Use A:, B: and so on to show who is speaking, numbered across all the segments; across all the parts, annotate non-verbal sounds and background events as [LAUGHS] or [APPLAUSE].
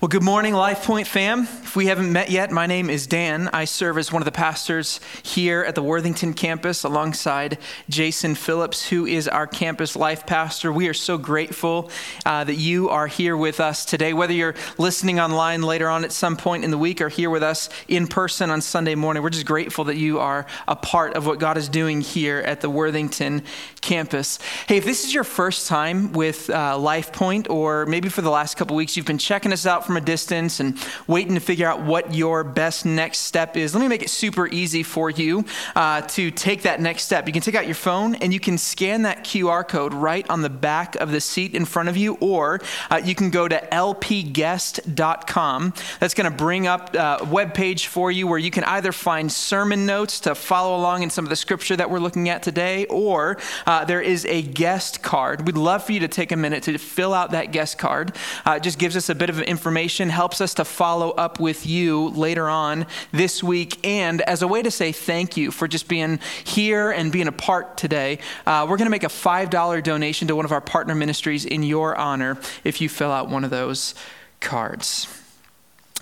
A: Well, good morning, LifePoint fam. If we haven't met yet, my name is Dan. I serve as one of the pastors here at the Worthington campus alongside Jason Phillips, who is our campus life pastor. We are so grateful uh, that you are here with us today. Whether you're listening online later on at some point in the week or here with us in person on Sunday morning, we're just grateful that you are a part of what God is doing here at the Worthington campus. Hey, if this is your first time with uh, Life Point, or maybe for the last couple weeks you've been checking us out from a distance and waiting to figure out what your best next step is, let me make it super easy for you uh, to take that next step. You can take out your phone and you can scan that QR code right on the back of the seat in front of you, or uh, you can go to lpguest.com. That's going to bring up uh, a web page for you where you can either find sermon notes to follow along in some of the scripture that we're looking at today, or uh, there is a guest card. We'd love for you to take a minute to fill out that guest card. Uh, it just gives us a bit of information, helps us to follow up with you later on this week, and as a way to say thank you for just being here and being a part today, uh, we're going to make a $5 donation to one of our partner ministries in your honor if you fill out one of those cards.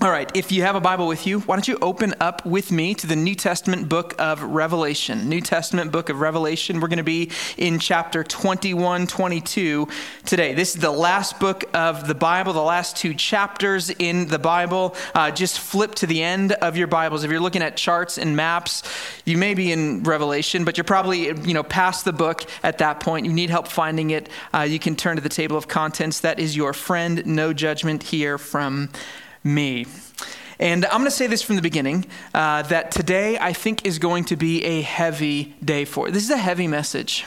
A: All right, if you have a Bible with you, why don't you open up with me to the New Testament book of Revelation? New Testament book of Revelation. We're going to be in chapter 21, 22 today. This is the last book of the Bible, the last two chapters in the Bible. Uh, just flip to the end of your Bibles. If you're looking at charts and maps, you may be in Revelation, but you're probably you know past the book at that point. You need help finding it. Uh, you can turn to the table of contents. That is your friend. No judgment here from me. And I'm going to say this from the beginning uh, that today I think is going to be a heavy day for. This is a heavy message.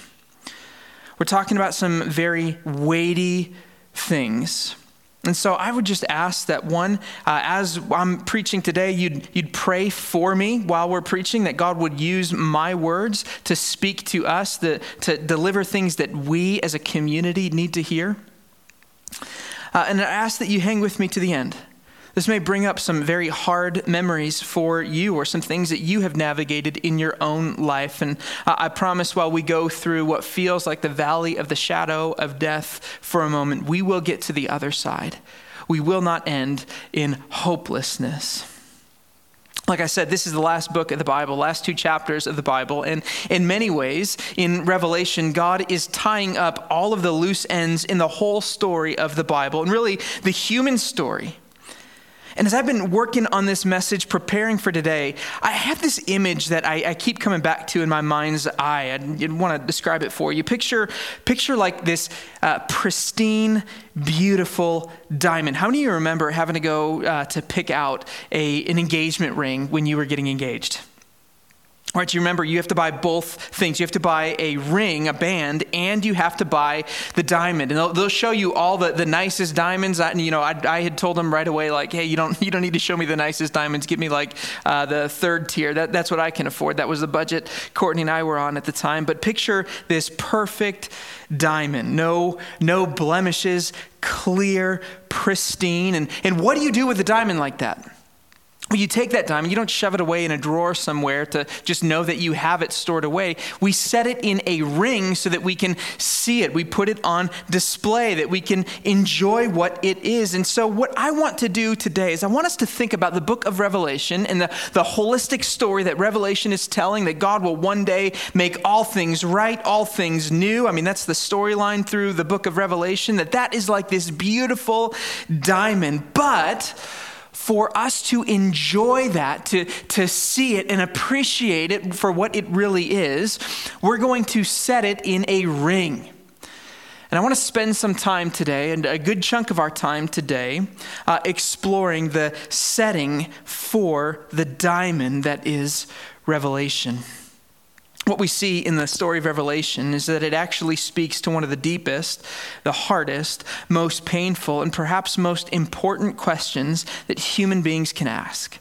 A: We're talking about some very weighty things. And so I would just ask that one, uh, as I'm preaching today, you'd, you'd pray for me while we're preaching, that God would use my words to speak to us, the, to deliver things that we as a community need to hear. Uh, and I ask that you hang with me to the end. This may bring up some very hard memories for you or some things that you have navigated in your own life. And I promise while we go through what feels like the valley of the shadow of death for a moment, we will get to the other side. We will not end in hopelessness. Like I said, this is the last book of the Bible, last two chapters of the Bible. And in many ways, in Revelation, God is tying up all of the loose ends in the whole story of the Bible and really the human story and as I've been working on this message, preparing for today, I have this image that I, I keep coming back to in my mind's eye. I want to describe it for you. Picture, picture like this uh, pristine, beautiful diamond. How many of you remember having to go uh, to pick out a, an engagement ring when you were getting engaged? Right, you remember you have to buy both things. You have to buy a ring, a band, and you have to buy the diamond. And they'll, they'll show you all the, the nicest diamonds. I, you know, I, I, had told them right away, like, hey, you don't [LAUGHS] you don't need to show me the nicest diamonds. Give me like uh, the third tier. That, that's what I can afford. That was the budget Courtney and I were on at the time. But picture this perfect diamond, no no blemishes, clear, pristine. And and what do you do with a diamond like that? You take that diamond, you don't shove it away in a drawer somewhere to just know that you have it stored away. We set it in a ring so that we can see it. We put it on display, that we can enjoy what it is. And so, what I want to do today is I want us to think about the book of Revelation and the, the holistic story that Revelation is telling that God will one day make all things right, all things new. I mean, that's the storyline through the book of Revelation, that that is like this beautiful diamond. But for us to enjoy that, to, to see it and appreciate it for what it really is, we're going to set it in a ring. And I want to spend some time today, and a good chunk of our time today, uh, exploring the setting for the diamond that is Revelation what we see in the story of Revelation is that it actually speaks to one of the deepest, the hardest, most painful, and perhaps most important questions that human beings can ask.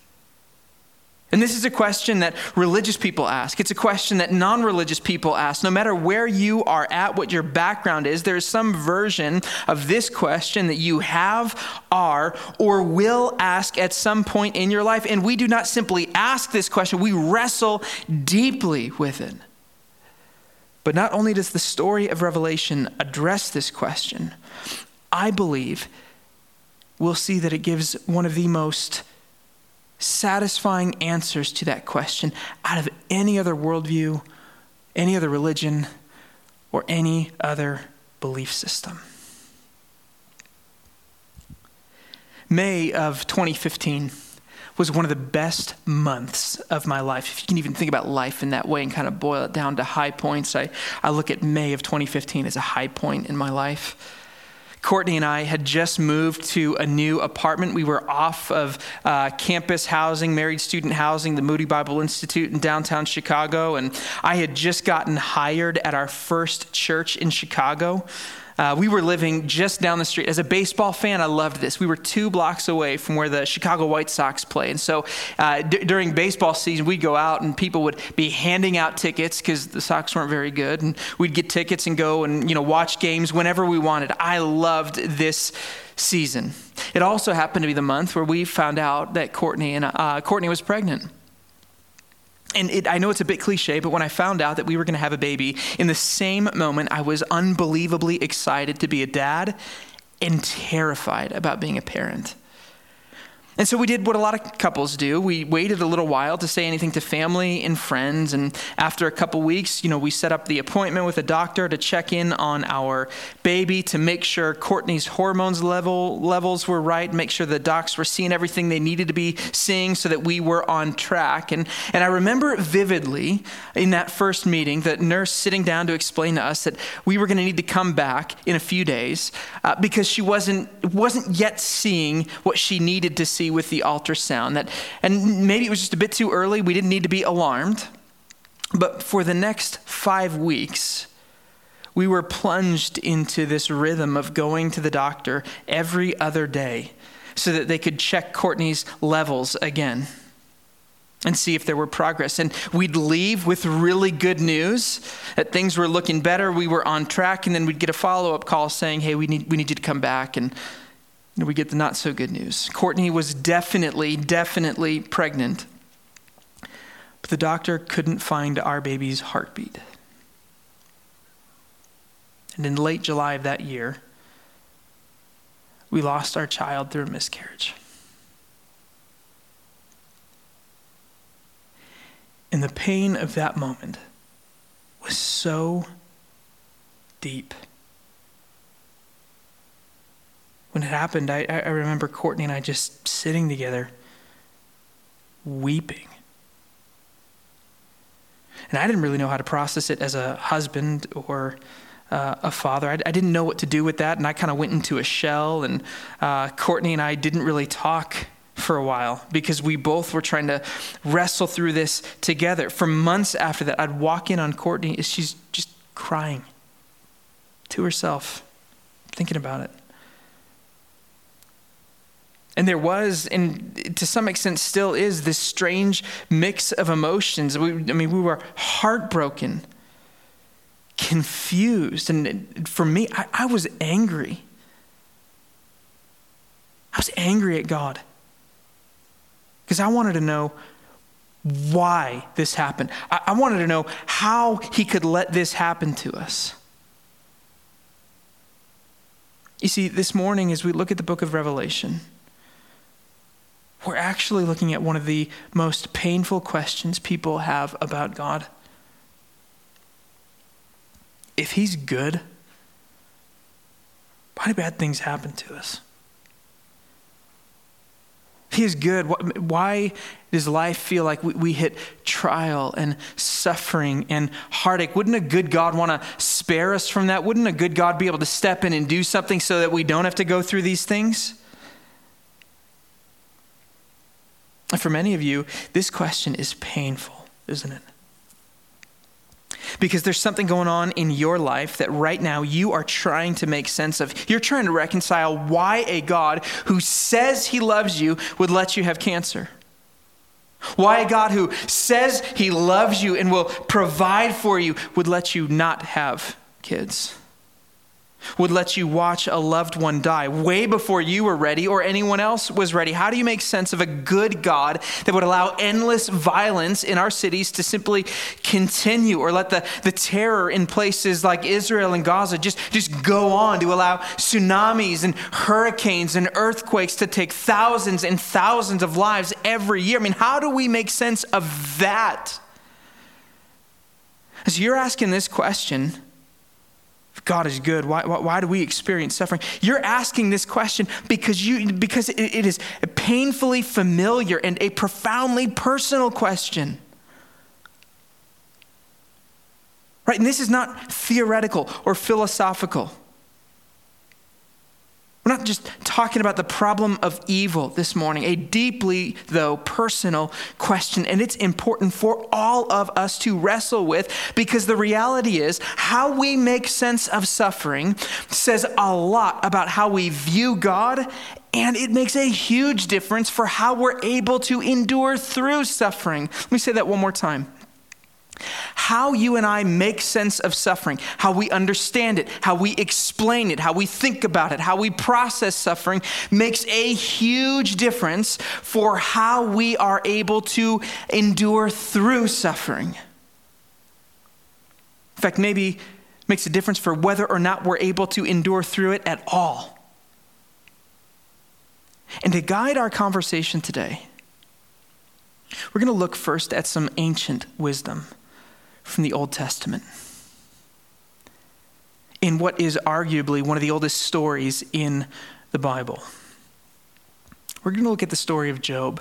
A: And this is a question that religious people ask. It's a question that non religious people ask. No matter where you are at, what your background is, there is some version of this question that you have, are, or will ask at some point in your life. And we do not simply ask this question, we wrestle deeply with it. But not only does the story of Revelation address this question, I believe we'll see that it gives one of the most satisfying answers to that question out of any other worldview, any other religion, or any other belief system. May of 2015 was one of the best months of my life. If you can even think about life in that way and kind of boil it down to high points, I, I look at May of 2015 as a high point in my life. Courtney and I had just moved to a new apartment. We were off of uh, campus housing, married student housing, the Moody Bible Institute in downtown Chicago, and I had just gotten hired at our first church in Chicago. Uh, we were living just down the street. As a baseball fan, I loved this. We were two blocks away from where the Chicago White Sox play. And so uh, d- during baseball season, we'd go out and people would be handing out tickets because the Sox weren't very good. And we'd get tickets and go and you know watch games whenever we wanted. I loved this season. It also happened to be the month where we found out that Courtney and uh, Courtney was pregnant and it, I know it's a bit cliche, but when I found out that we were going to have a baby, in the same moment, I was unbelievably excited to be a dad and terrified about being a parent. And so we did what a lot of couples do. We waited a little while to say anything to family and friends. And after a couple weeks, you know, we set up the appointment with a doctor to check in on our baby to make sure Courtney's hormones level levels were right, make sure the docs were seeing everything they needed to be seeing so that we were on track. And, and I remember vividly in that first meeting, the nurse sitting down to explain to us that we were going to need to come back in a few days uh, because she wasn't, wasn't yet seeing what she needed to see see with the ultrasound. That, and maybe it was just a bit too early. We didn't need to be alarmed. But for the next five weeks, we were plunged into this rhythm of going to the doctor every other day so that they could check Courtney's levels again and see if there were progress. And we'd leave with really good news that things were looking better, we were on track, and then we'd get a follow up call saying, hey, we need, we need you to come back and we get the not so good news. Courtney was definitely, definitely pregnant, but the doctor couldn't find our baby's heartbeat. And in late July of that year, we lost our child through a miscarriage. And the pain of that moment was so deep. When it happened, I, I remember Courtney and I just sitting together, weeping. And I didn't really know how to process it as a husband or uh, a father. I, I, didn't know what to do with that, and I kind of went into a shell. And uh, Courtney and I didn't really talk for a while because we both were trying to wrestle through this together. For months after that, I'd walk in on Courtney, she's just crying to herself, thinking about it. And there was, and to some extent still is, this strange mix of emotions. We, I mean, we were heartbroken, confused. And for me, I, I was angry. I was angry at God because I wanted to know why this happened. I, I wanted to know how He could let this happen to us. You see, this morning, as we look at the book of Revelation, we're actually looking at one of the most painful questions people have about God. If He's good, why do bad things happen to us? He is good, why does life feel like we hit trial and suffering and heartache? Wouldn't a good God want to spare us from that? Wouldn't a good God be able to step in and do something so that we don't have to go through these things? For many of you, this question is painful, isn't it? Because there's something going on in your life that right now you are trying to make sense of. You're trying to reconcile why a God who says he loves you would let you have cancer. Why a God who says he loves you and will provide for you would let you not have kids. Would let you watch a loved one die way before you were ready or anyone else was ready? How do you make sense of a good God that would allow endless violence in our cities to simply continue or let the, the terror in places like Israel and Gaza just, just go on to allow tsunamis and hurricanes and earthquakes to take thousands and thousands of lives every year? I mean, how do we make sense of that? As you're asking this question, God is good, why, why, why, do we experience suffering? You're asking this question because, you, because it, it is a painfully familiar and a profoundly personal question. Right? And this is not theoretical or philosophical. We're not just talking about the problem of evil this morning, a deeply, though, personal question. And it's important for all of us to wrestle with because the reality is how we make sense of suffering says a lot about how we view God, and it makes a huge difference for how we're able to endure through suffering. Let me say that one more time. How you and I make sense of suffering, how we understand it, how we explain it, how we think about it, how we process suffering makes a huge difference for how we are able to endure through suffering. In fact, maybe makes a difference for whether or not we're able to endure through it at all. And to guide our conversation today, we're going to look first at some ancient wisdom from the Old Testament. In what is arguably one of the oldest stories in the Bible. We're going to look at the story of Job.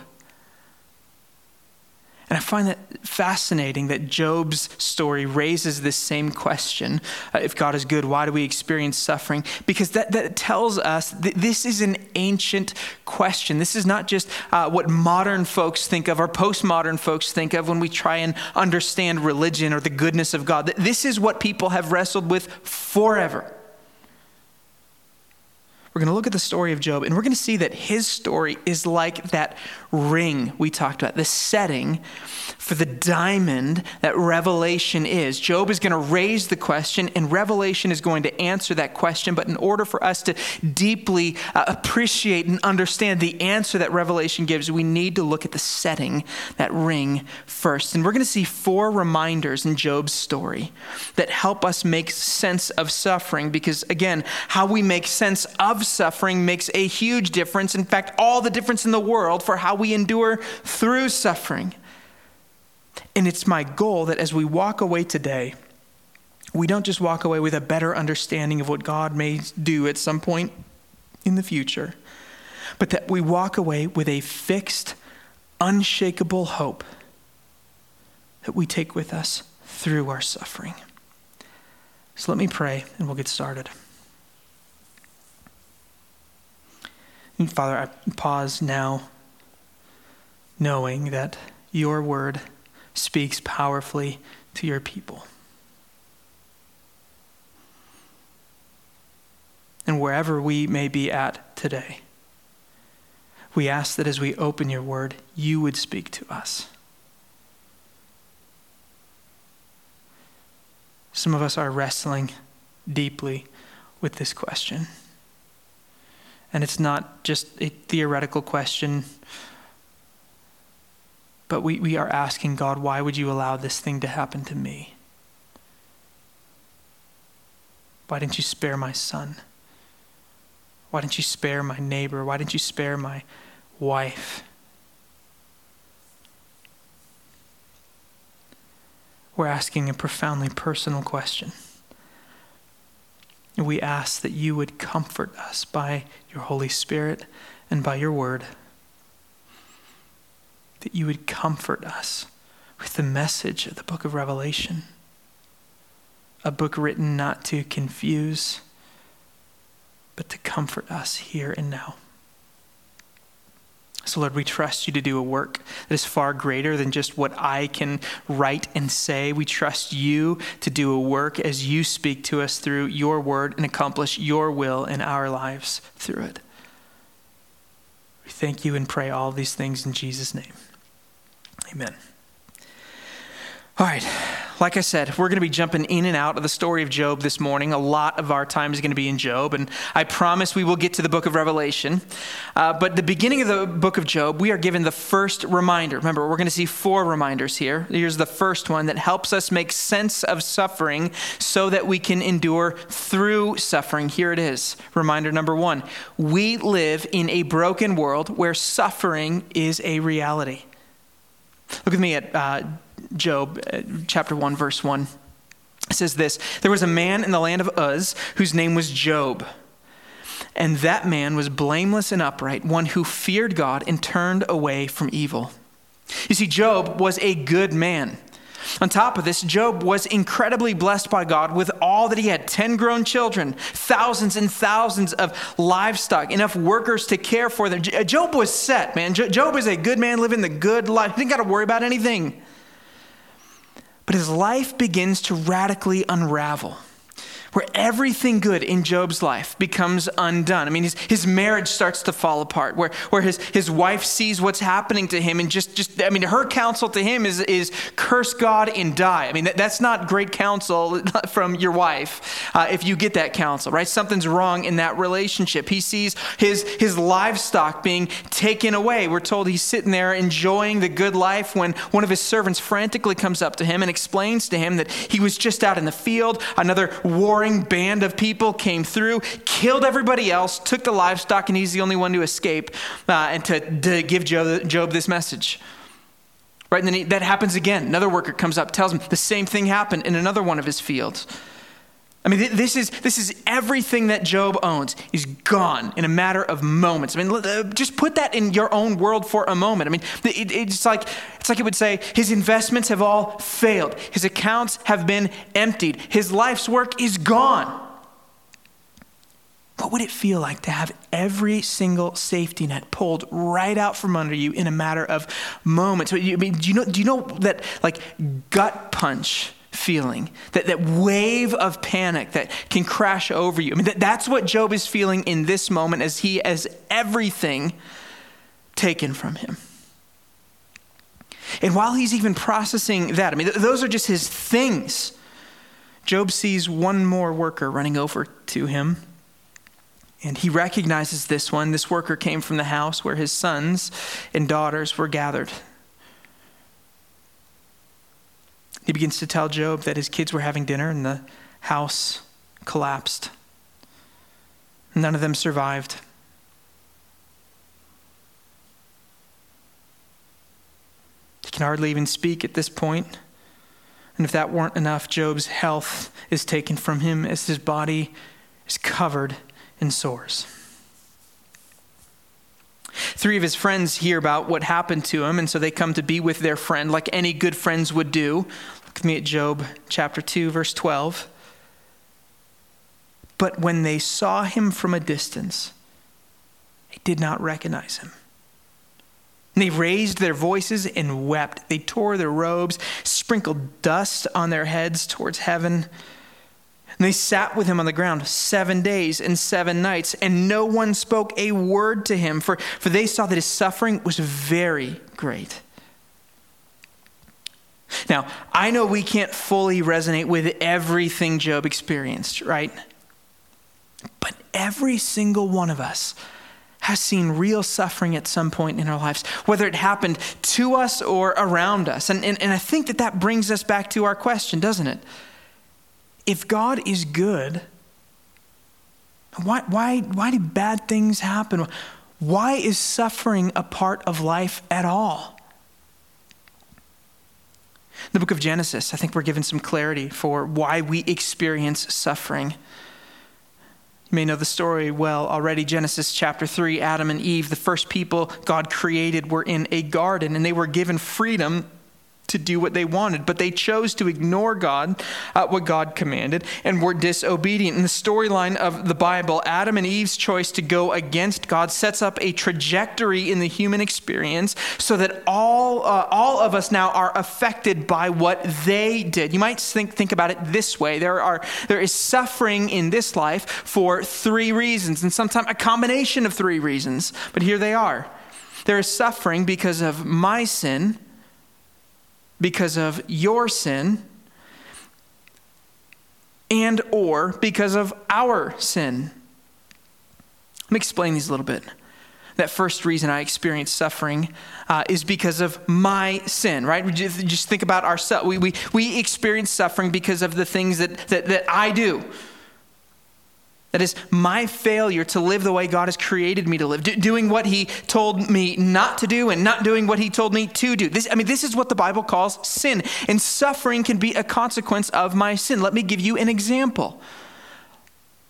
A: And I find that fascinating that Job's story raises this same question uh, if God is good, why do we experience suffering? Because that, that tells us that this is an ancient question. This is not just uh, what modern folks think of or postmodern folks think of when we try and understand religion or the goodness of God. This is what people have wrestled with forever. We're going to look at the story of Job, and we're going to see that his story is like that ring we talked about, the setting for the diamond that Revelation is. Job is going to raise the question, and Revelation is going to answer that question. But in order for us to deeply uh, appreciate and understand the answer that Revelation gives, we need to look at the setting, that ring, first. And we're going to see four reminders in Job's story that help us make sense of suffering, because again, how we make sense of suffering makes a huge difference. In fact, all the difference in the world for how we endure through suffering. And it's my goal that as we walk away today, we don't just walk away with a better understanding of what God may do at some point in the future, but that we walk away with a fixed, unshakable hope that we take with us through our suffering. So let me pray and we'll get started. And Father, I pause now knowing that your word speaks powerfully to your people. And wherever we may be at today, we ask that as we open your word, you would speak to us. Some of us are wrestling deeply with this question. And it's not just a theoretical question but we, we are asking God, why would you allow this thing to happen to me? Why didn't you spare my son? Why didn't you spare my neighbor? Why didn't you spare my wife? We're asking a profoundly personal question. We ask that you would comfort us by your Holy Spirit and by your word that you would comfort us with the message of the book of Revelation, a book written not to confuse, but to comfort us here and now. So, Lord, we trust you to do a work that is far greater than just what I can write and say. We trust you to do a work as you speak to us through your word and accomplish your will in our lives through it. We thank you and pray all these things in Jesus' name. Amen. All right, like I said, we're going to be jumping in and out of the story of Job this morning. A lot of our time is going to be in Job, and I promise we will get to the book of Revelation. Uh, but the beginning of the book of Job, we are given the first reminder. Remember, we're going to see four reminders here. Here's the first one that helps us make sense of suffering so that we can endure through suffering. Here it is. Reminder number one We live in a broken world where suffering is a reality. Look with me at uh, Job, uh, chapter 1, verse 1. It says this There was a man in the land of Uz whose name was Job. And that man was blameless and upright, one who feared God and turned away from evil. You see, Job was a good man. On top of this, Job was incredibly blessed by God with all that he had 10 grown children, thousands and thousands of livestock, enough workers to care for them. Uh, Job was set, man. Job is a good man living the good life. He didn't got to worry about anything. But his life begins to radically unravel where everything good in Job's life becomes undone. I mean, his, his marriage starts to fall apart, where, where his, his wife sees what's happening to him, and just, just I mean, her counsel to him is, is curse God and die. I mean, that, that's not great counsel [LAUGHS] from your wife uh, if you get that counsel, right? Something's wrong in that relationship. He sees his, his livestock being taken away. We're told he's sitting there enjoying the good life when one of his servants frantically comes up to him and explains to him that he was just out in the field, another war band of people came through, killed everybody else, took the livestock, and he's the only one to escape uh, and to, to give Job, Job this message. Right? And then he, that happens again. Another worker comes up, tells him the same thing happened in another one of his fields. I mean, this is, this is everything that Job owns is gone in a matter of moments. I mean, uh, just put that in your own world for a moment. I mean, it, it's, like, it's like it would say his investments have all failed, his accounts have been emptied, his life's work is gone. What would it feel like to have every single safety net pulled right out from under you in a matter of moments? I mean, do you know, do you know that, like, gut punch? Feeling, that, that wave of panic that can crash over you. I mean, that, that's what Job is feeling in this moment as he has everything taken from him. And while he's even processing that, I mean, th- those are just his things. Job sees one more worker running over to him. And he recognizes this one. This worker came from the house where his sons and daughters were gathered. He begins to tell Job that his kids were having dinner and the house collapsed. None of them survived. He can hardly even speak at this point. And if that weren't enough, Job's health is taken from him as his body is covered in sores. Three of his friends hear about what happened to him, and so they come to be with their friend like any good friends would do. Look with me at Job chapter 2, verse 12. But when they saw him from a distance, they did not recognize him. And they raised their voices and wept. They tore their robes, sprinkled dust on their heads towards heaven. And they sat with him on the ground seven days and seven nights, and no one spoke a word to him, for, for they saw that his suffering was very great. Now, I know we can't fully resonate with everything Job experienced, right? But every single one of us has seen real suffering at some point in our lives, whether it happened to us or around us. And, and, and I think that that brings us back to our question, doesn't it? If God is good, why, why, why do bad things happen? Why is suffering a part of life at all? the book of Genesis, I think we're given some clarity for why we experience suffering. You may know the story well already. Genesis chapter 3 Adam and Eve, the first people God created, were in a garden and they were given freedom to do what they wanted, but they chose to ignore God, uh, what God commanded, and were disobedient. In the storyline of the Bible, Adam and Eve's choice to go against God sets up a trajectory in the human experience so that all, uh, all of us now are affected by what they did. You might think, think about it this way there, are, there is suffering in this life for three reasons, and sometimes a combination of three reasons, but here they are. There is suffering because of my sin because of your sin and or because of our sin. Let me explain these a little bit. That first reason I experience suffering uh, is because of my sin, right? We just, think about ourselves. We, we, we experience suffering because of the things that, that, that I do. That is my failure to live the way God has created me to live, do, doing what He told me not to do and not doing what He told me to do. This, I mean, this is what the Bible calls sin. And suffering can be a consequence of my sin. Let me give you an example.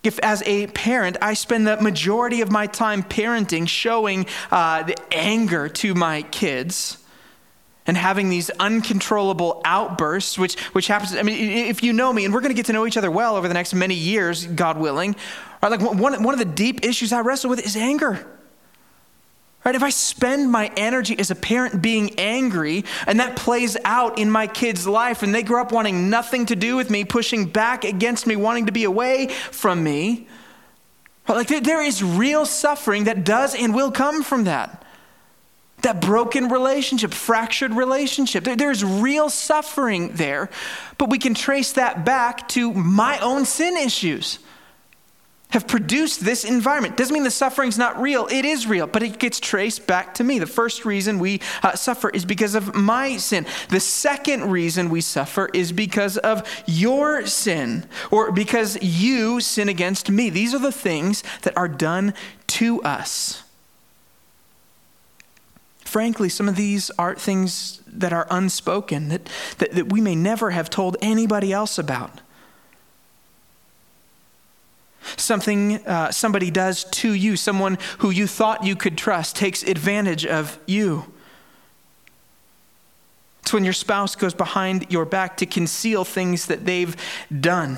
A: If, as a parent, I spend the majority of my time parenting, showing uh, the anger to my kids, and having these uncontrollable outbursts, which, which happens. I mean, if you know me, and we're going to get to know each other well over the next many years, God willing, right? Like one, one of the deep issues I wrestle with is anger. Right? If I spend my energy as a parent being angry, and that plays out in my kids' life, and they grow up wanting nothing to do with me, pushing back against me, wanting to be away from me, right? like there, there is real suffering that does and will come from that that broken relationship, fractured relationship. There, there's real suffering there, but we can trace that back to my own sin issues have produced this environment. Doesn't mean the suffering's not real. It is real, but it gets traced back to me. The first reason we uh, suffer is because of my sin. The second reason we suffer is because of your sin or because you sin against me. These are the things that are done to us frankly, some of these are things that are unspoken, that, that, that we may never have told anybody else about. Something uh, somebody does to you, someone who you thought you could trust, takes advantage of you. It's when your spouse goes behind your back to conceal things that they've done.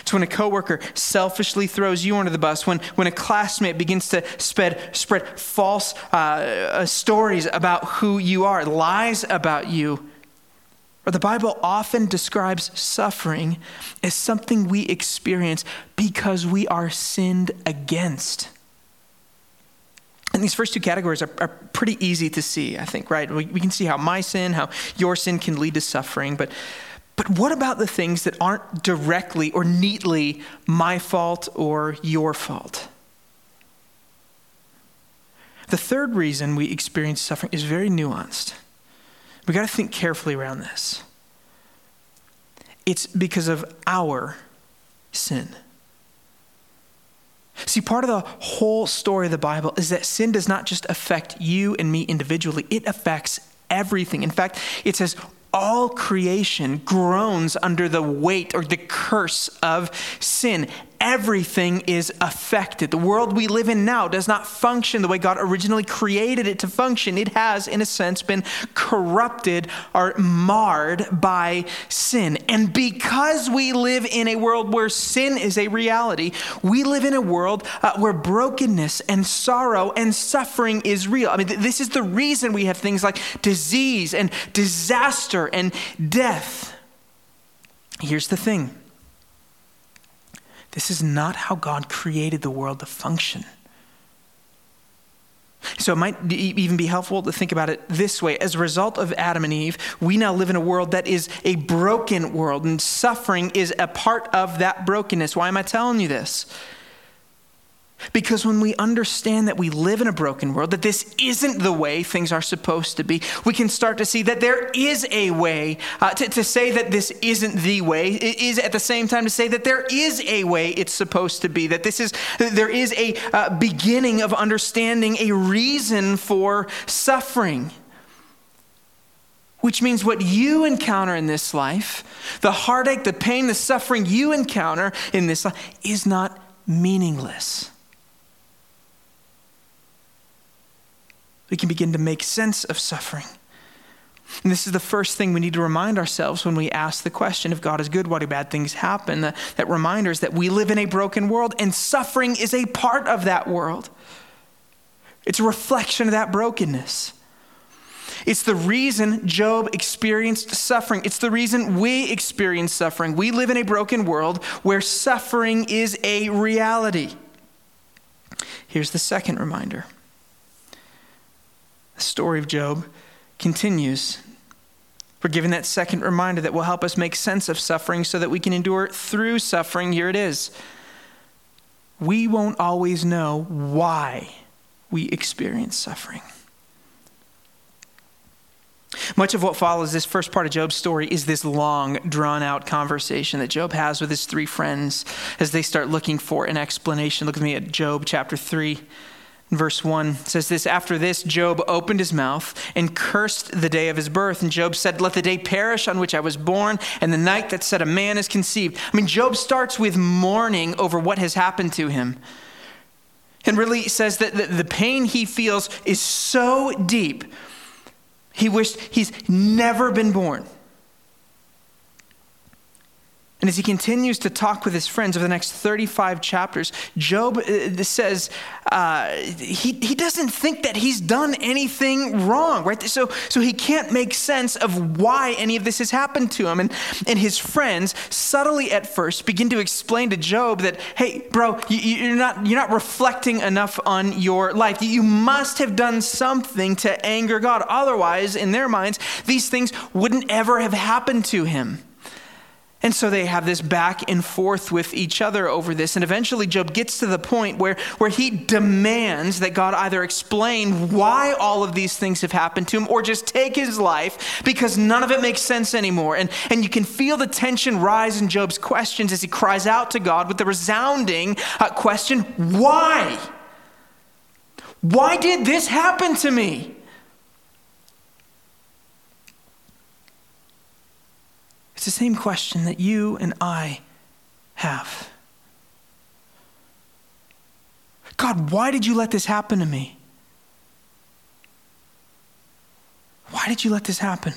A: It's when a coworker selfishly throws you under the bus, when, when a classmate begins to spread, spread false uh, uh, stories about who you are, lies about you. Or the Bible often describes suffering as something we experience because we are sinned against. And these first two categories are, are pretty easy to see, I think, right? We, we can see how my sin, how your sin can lead to suffering, but but what about the things that aren't directly or neatly my fault or your fault? The third reason we experience suffering is very nuanced. We got to think carefully around this. It's because of our sin. See, part of the whole story of the Bible is that sin does not just affect you and me individually, it affects everything. In fact, it says all creation groans under the weight or the curse of sin everything is affected. The world we live in now does not function the way God originally created it to function. It has, in a sense, been corrupted or marred by sin. And because we live in a world where sin is a reality, we live in a world uh, where brokenness and sorrow and suffering is real. I mean, th- this is the reason we have things like disease and disaster and death. Here's the thing this is not how God created the world to function. So it might even be helpful to think about it this way. As a result of Adam and Eve, we now live in a world that is a broken world, and suffering is a part of that brokenness. Why am I telling you this? Because when we understand that we live in a broken world, that this isn't the way things are supposed to be, we can start to see that there is a way. Uh, to, to say that this isn't the way it is at the same time to say that there is a way it's supposed to be. That this is there is a uh, beginning of understanding a reason for suffering. Which means what you encounter in this life, the heartache, the pain, the suffering you encounter in this life, is not meaningless. We can begin to make sense of suffering. And this is the first thing we need to remind ourselves when we ask the question if God is good, why do bad things happen? That, that reminder is that we live in a broken world and suffering is a part of that world. It's a reflection of that brokenness. It's the reason Job experienced suffering. It's the reason we experience suffering. We live in a broken world where suffering is a reality. Here's the second reminder the story of Job continues. We're given that second reminder that will help us make sense of suffering so that we can endure through suffering. Here it is. We won't always know why we experience suffering. Much of what follows this first part of Job's story is this long, drawn out conversation that Job has with his three friends as they start looking for an explanation. Look at me at Job chapter 3. Verse 1 says this After this, Job opened his mouth and cursed the day of his birth. And Job said, Let the day perish on which I was born, and the night that said a man is conceived. I mean, Job starts with mourning over what has happened to him. And really says that the pain he feels is so deep, he wished he's never been born. And as he continues to talk with his friends over the next 35 chapters, Job uh, says uh, he, he doesn't think that he's done anything wrong, right? So, so he can't make sense of why any of this has happened to him. And, and his friends subtly at first begin to explain to Job that, hey, bro, you, are not, you're not reflecting enough on your life. You must have done something to anger God. Otherwise, in their minds, these things wouldn't ever have happened to him. And so they have this back and forth with each other over this. And eventually, Job gets to the point where, where he demands that God either explain why all of these things have happened to him or just take his life because none of it makes sense anymore. And, and you can feel the tension rise in Job's questions as he cries out to God with the resounding uh, question why? Why did this happen to me? It's the same question that you and I have. God, why did you let this happen to me? Why did you let this happen?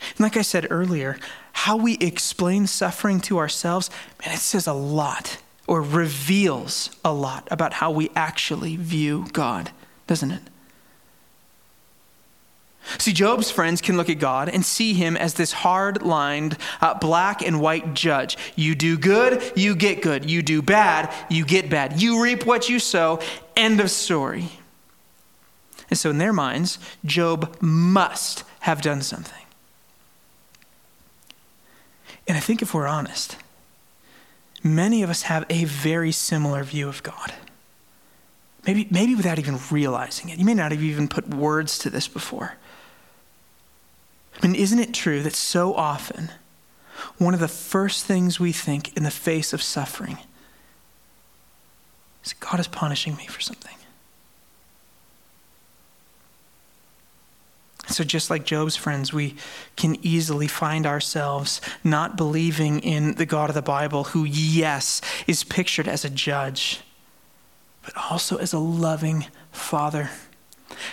A: And like I said earlier, how we explain suffering to ourselves, man, it says a lot or reveals a lot about how we actually view God, doesn't it? See, Job's friends can look at God and see him as this hard lined, uh, black and white judge. You do good, you get good. You do bad, you get bad. You reap what you sow. End of story. And so, in their minds, Job must have done something. And I think if we're honest, many of us have a very similar view of God. Maybe, maybe without even realizing it. You may not have even put words to this before. And isn't it true that so often one of the first things we think in the face of suffering is God is punishing me for something? So, just like Job's friends, we can easily find ourselves not believing in the God of the Bible, who, yes, is pictured as a judge, but also as a loving father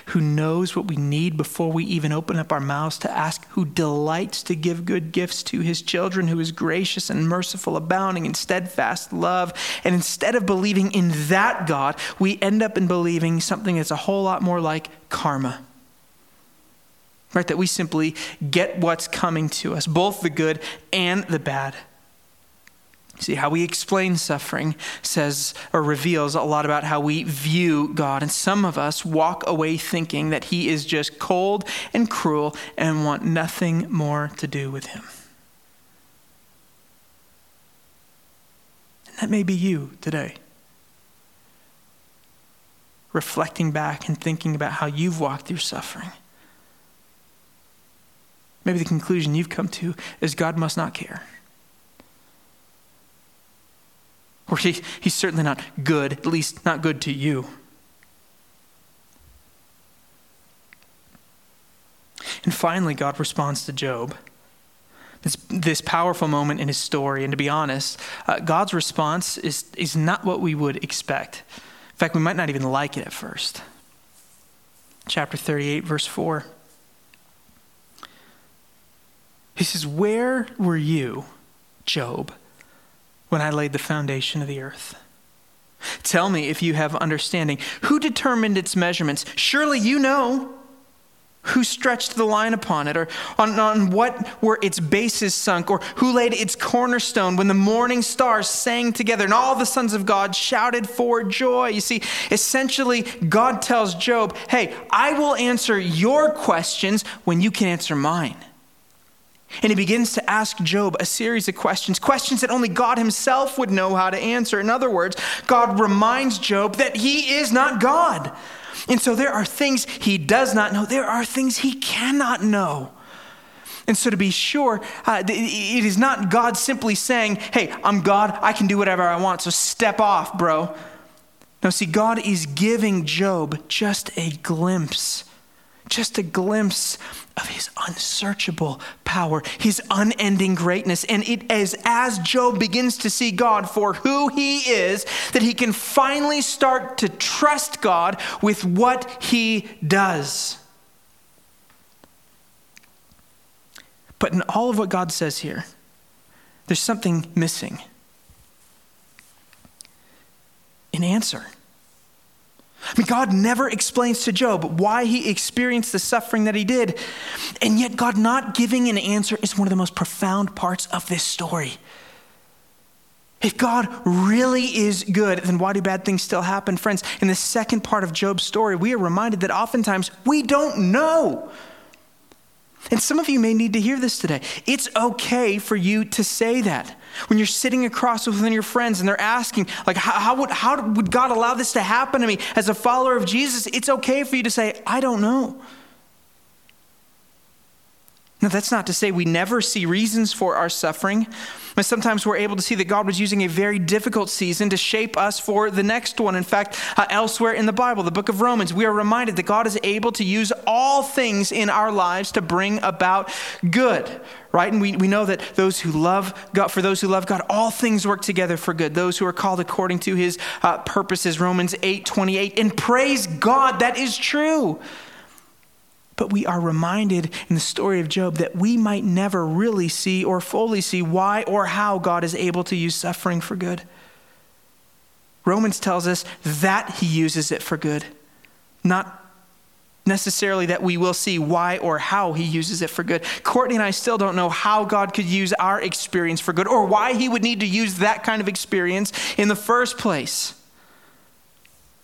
A: who knows what we need before we even open up our mouths to ask, who delights to give good gifts to his children, who is gracious and merciful, abounding in steadfast love. And instead of believing in that God, we end up in believing something that's a whole lot more like karma. Right? That we simply get what's coming to us, both the good and the bad. See, how we explain suffering says or reveals a lot about how we view God. And some of us walk away thinking that He is just cold and cruel and want nothing more to do with Him. And that may be you today. Reflecting back and thinking about how you've walked through suffering. Maybe the conclusion you've come to is God must not care. Or he, he's certainly not good, at least not good to you. And finally, God responds to Job. This, this powerful moment in his story. And to be honest, uh, God's response is, is not what we would expect. In fact, we might not even like it at first. Chapter 38, verse 4. He says, Where were you, Job, when I laid the foundation of the earth. Tell me if you have understanding. Who determined its measurements? Surely you know. Who stretched the line upon it? Or on, on what were its bases sunk? Or who laid its cornerstone when the morning stars sang together and all the sons of God shouted for joy? You see, essentially, God tells Job, Hey, I will answer your questions when you can answer mine. And he begins to ask Job a series of questions, questions that only God himself would know how to answer. In other words, God reminds Job that he is not God and so there are things he does not know, there are things he cannot know. And so, to be sure, uh, it is not God simply saying, Hey, I'm God, I can do whatever I want, so step off, bro. No, see, God is giving Job just a glimpse, just a glimpse of his unsearchable power, his unending greatness. And it is as Job begins to see God for who he is that he can finally start to trust God with what he does. But in all of what God says here, there's something missing an answer. I mean, God never explains to Job why he experienced the suffering that he did. And yet, God not giving an answer is one of the most profound parts of this story. If God really is good, then why do bad things still happen? Friends, in the second part of Job's story, we are reminded that oftentimes we don't know. And some of you may need to hear this today. It's okay for you to say that. When you're sitting across with your friends and they're asking, like, how, how, would, how would God allow this to happen to me as a follower of Jesus? It's okay for you to say, I don't know. Now, that's not to say we never see reasons for our suffering. But sometimes we're able to see that God was using a very difficult season to shape us for the next one. In fact, uh, elsewhere in the Bible, the book of Romans, we are reminded that God is able to use all things in our lives to bring about good, right? And we, we know that those who love God, for those who love God, all things work together for good. Those who are called according to his uh, purposes, Romans 8 28. And praise God, that is true. But we are reminded in the story of Job that we might never really see or fully see why or how God is able to use suffering for good. Romans tells us that he uses it for good, not necessarily that we will see why or how he uses it for good. Courtney and I still don't know how God could use our experience for good or why he would need to use that kind of experience in the first place.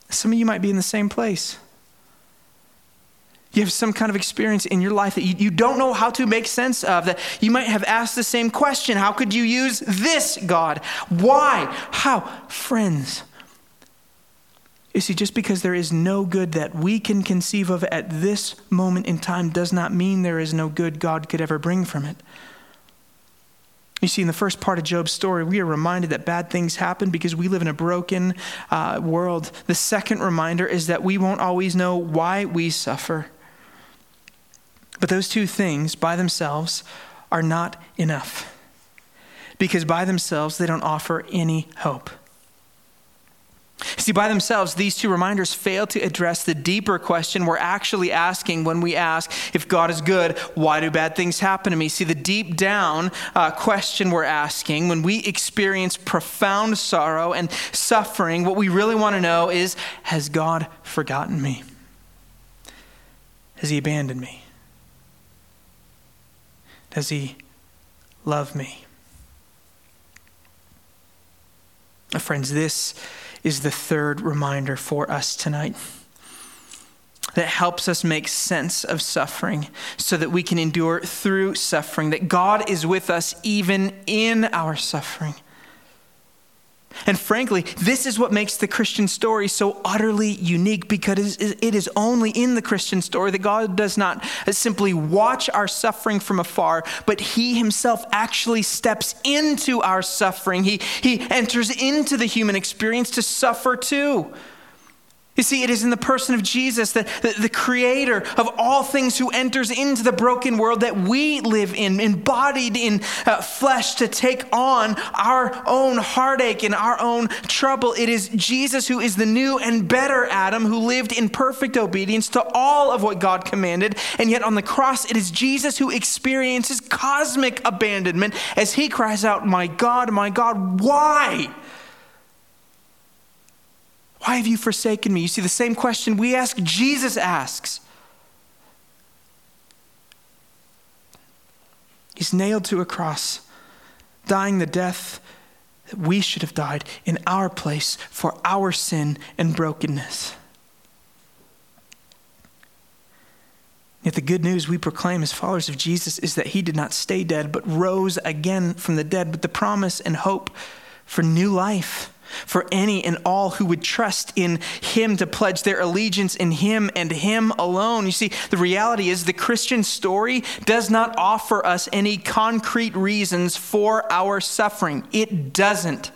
A: Some of you might be in the same place. You have some kind of experience in your life that you, you don't know how to make sense of, that you might have asked the same question How could you use this God? Why? How? Friends, you see, just because there is no good that we can conceive of at this moment in time does not mean there is no good God could ever bring from it. You see, in the first part of Job's story, we are reminded that bad things happen because we live in a broken uh, world. The second reminder is that we won't always know why we suffer. But those two things by themselves are not enough because by themselves they don't offer any hope. See, by themselves, these two reminders fail to address the deeper question we're actually asking when we ask, if God is good, why do bad things happen to me? See, the deep down uh, question we're asking when we experience profound sorrow and suffering, what we really want to know is, has God forgotten me? Has He abandoned me? Does he love me? Friends, this is the third reminder for us tonight that helps us make sense of suffering so that we can endure through suffering, that God is with us even in our suffering. And frankly, this is what makes the Christian story so utterly unique because it is only in the Christian story that God does not simply watch our suffering from afar, but He Himself actually steps into our suffering. He, he enters into the human experience to suffer too. You see, it is in the person of Jesus, the, the, the, creator of all things, who enters into the broken world that we live in, embodied in uh, flesh to take on our own heartache and our own trouble. It is Jesus who is the new and better Adam who lived in perfect obedience to all of what God commanded. And yet on the cross, it is Jesus who experiences cosmic abandonment as he cries out, My God, my God, why? Why have you forsaken me? You see, the same question we ask, Jesus asks. He's nailed to a cross, dying the death that we should have died in our place for our sin and brokenness. Yet the good news we proclaim as followers of Jesus is that he did not stay dead, but rose again from the dead with the promise and hope for new life for any and all who would trust in him to pledge their allegiance in him and him alone. You see, the reality is the Christian story does not offer us any concrete reasons for our suffering. It doesn't.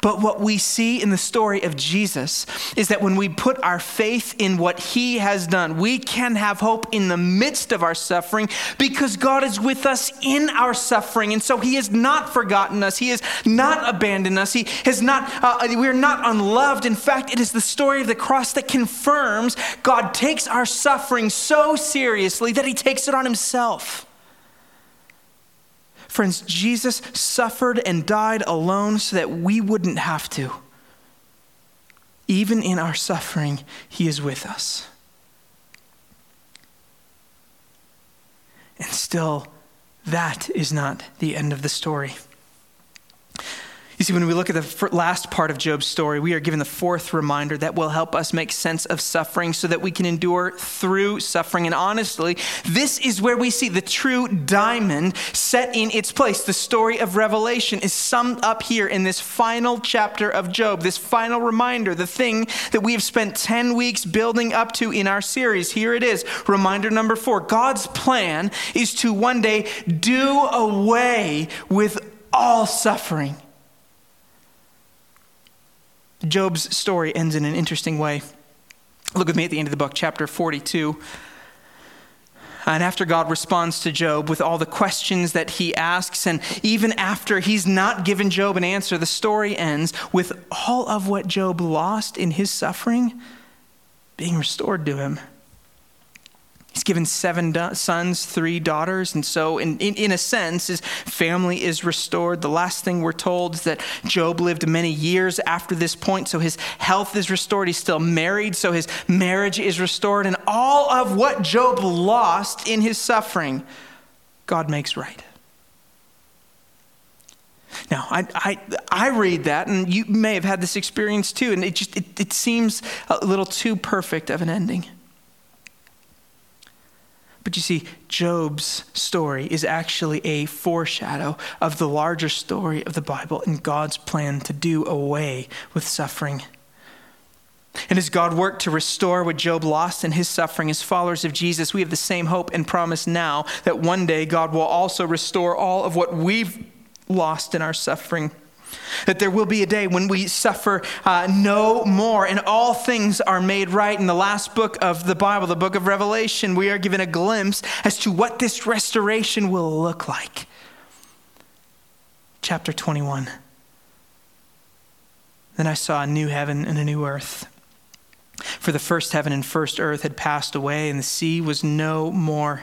A: But what we see in the story of Jesus is that when we put our faith in what he has done, we can have hope in the midst of our suffering because God is with us in our suffering. And so he has not forgotten us, he has not abandoned us, he has not, uh, we're not unloved. In fact, it is the story of the cross that confirms God takes our suffering so seriously that he takes it on himself. Friends, Jesus suffered and died alone so that we wouldn't have to. Even in our suffering, He is with us. And still, that is not the end of the story. You see, when we look at the last part of Job's story, we are given the fourth reminder that will help us make sense of suffering so that we can endure through suffering. And honestly, this is where we see the true diamond set in its place. The story of Revelation is summed up here in this final chapter of Job, this final reminder, the thing that we have spent 10 weeks building up to in our series. Here it is, reminder number four God's plan is to one day do away with all suffering. Job's story ends in an interesting way. Look with me at the end of the book, chapter 42. And after God responds to Job with all the questions that he asks, and even after he's not given Job an answer, the story ends with all of what Job lost in his suffering being restored to him. He's given seven do- sons, three daughters, and so, in, in, in, a sense, his family is restored. The last thing we're told is that Job lived many years after this point, so his health is restored. He's still married, so his marriage is restored. And all of what Job lost in his suffering, God makes right. Now, I, I, I read that, and you may have had this experience too, and it just it, it seems a little too perfect of an ending. But you see, Job's story is actually a foreshadow of the larger story of the Bible and God's plan to do away with suffering. And as God worked to restore what Job lost in his suffering as followers of Jesus, we have the same hope and promise now that one day God will also restore all of what we've lost in our suffering. That there will be a day when we suffer uh, no more and all things are made right. In the last book of the Bible, the book of Revelation, we are given a glimpse as to what this restoration will look like. Chapter 21. Then I saw a new heaven and a new earth. For the first heaven and first earth had passed away, and the sea was no more.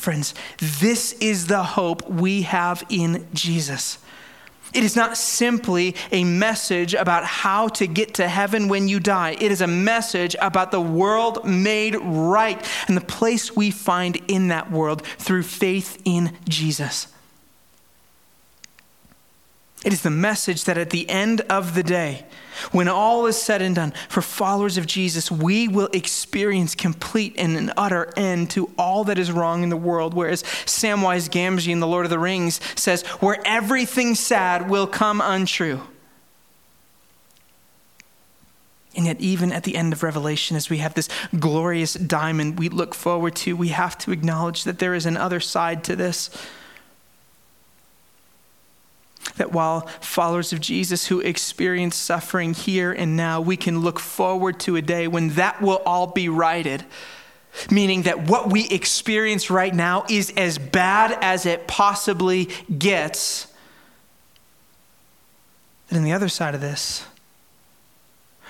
A: Friends, this is the hope we have in Jesus. It is not simply a message about how to get to heaven when you die. It is a message about the world made right and the place we find in that world through faith in Jesus. It is the message that at the end of the day, when all is said and done, for followers of Jesus, we will experience complete and an utter end to all that is wrong in the world. Whereas Samwise Gamgee in The Lord of the Rings says, where everything sad will come untrue. And yet, even at the end of Revelation, as we have this glorious diamond we look forward to, we have to acknowledge that there is an other side to this that while followers of Jesus who experience suffering here and now, we can look forward to a day when that will all be righted meaning that what we experience right now is as bad as it possibly gets. And on the other side of this,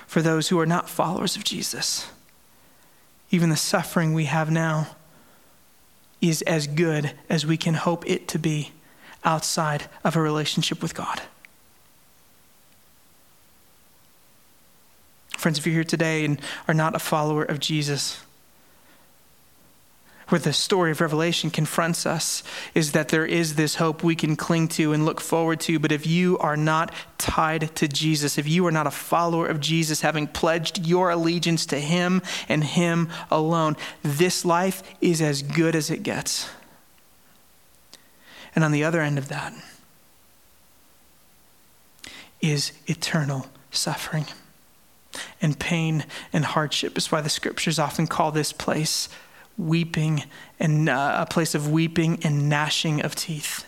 A: for those who are not followers of Jesus, even the suffering we have now is as good as we can hope it to be outside of a relationship with God. Friends, if you're here today and are not a follower of Jesus, where the story of Revelation confronts us is that there is this hope we can cling to and look forward to. But if you are not tied to Jesus, if you are not a follower of Jesus, having pledged your allegiance to Him and Him alone, this life is as good as it gets. And on the other end of that is eternal suffering and pain and hardship. Is why the scriptures often call this place weeping and uh, a place of weeping and gnashing of teeth.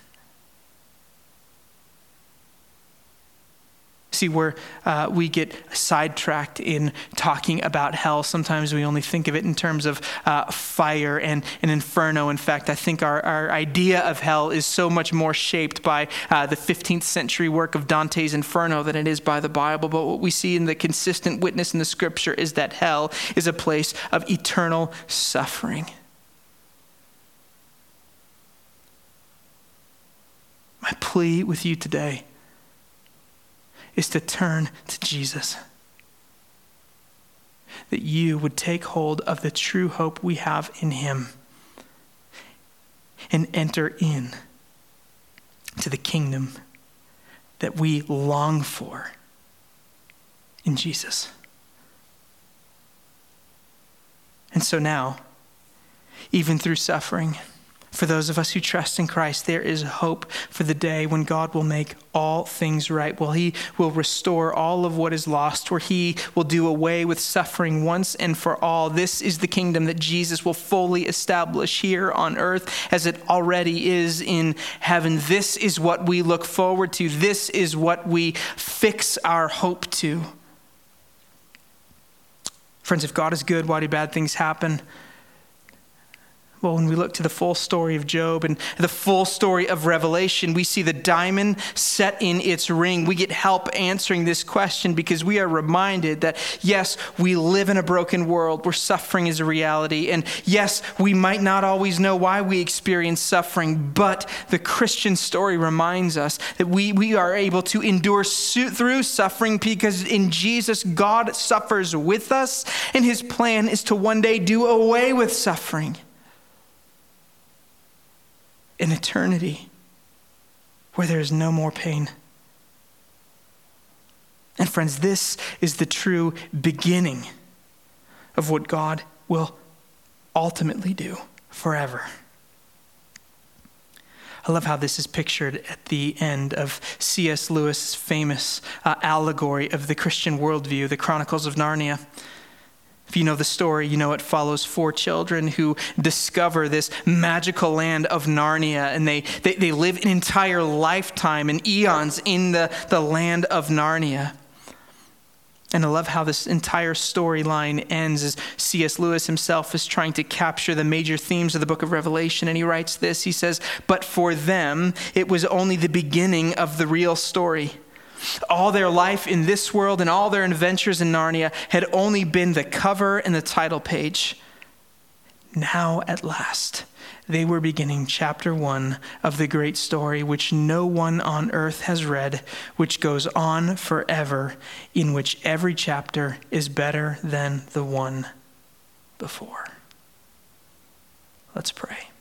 A: See, where uh, we get sidetracked in talking about hell, sometimes we only think of it in terms of uh, fire and an inferno. In fact, I think our, our idea of hell is so much more shaped by uh, the 15th century work of Dante's Inferno than it is by the Bible. But what we see in the consistent witness in the scripture is that hell is a place of eternal suffering. My plea with you today is to turn to Jesus. That you would take hold of the true hope we have in Him and enter in to the kingdom that we long for in Jesus. And so now, even through suffering, for those of us who trust in Christ, there is hope for the day when God will make all things right, Well, He will restore all of what is lost, where He will do away with suffering once and for all. This is the kingdom that Jesus will fully establish here on earth as it already is in heaven. This is what we look forward to, this is what we fix our hope to. Friends, if God is good, why do bad things happen? Well, when we look to the full story of Job and the full story of Revelation, we see the diamond set in its ring. We get help answering this question because we are reminded that, yes, we live in a broken world where suffering is a reality. And yes, we might not always know why we experience suffering, but the Christian story reminds us that we, we are able to endure through suffering because in Jesus, God suffers with us, and his plan is to one day do away with suffering an eternity where there is no more pain. And friends, this is the true beginning of what God will ultimately do forever. I love how this is pictured at the end of C.S. Lewis's famous uh, allegory of the Christian worldview, The Chronicles of Narnia. If you know the story, you know it follows four children who discover this magical land of Narnia, and they, they, they live an entire lifetime and eons in the, the land of Narnia. And I love how this entire storyline ends as C.S. Lewis himself is trying to capture the major themes of the book of Revelation. And he writes this He says, But for them, it was only the beginning of the real story. All their life in this world and all their adventures in Narnia had only been the cover and the title page. Now, at last, they were beginning chapter one of the great story which no one on earth has read, which goes on forever, in which every chapter is better than the one before. Let's pray.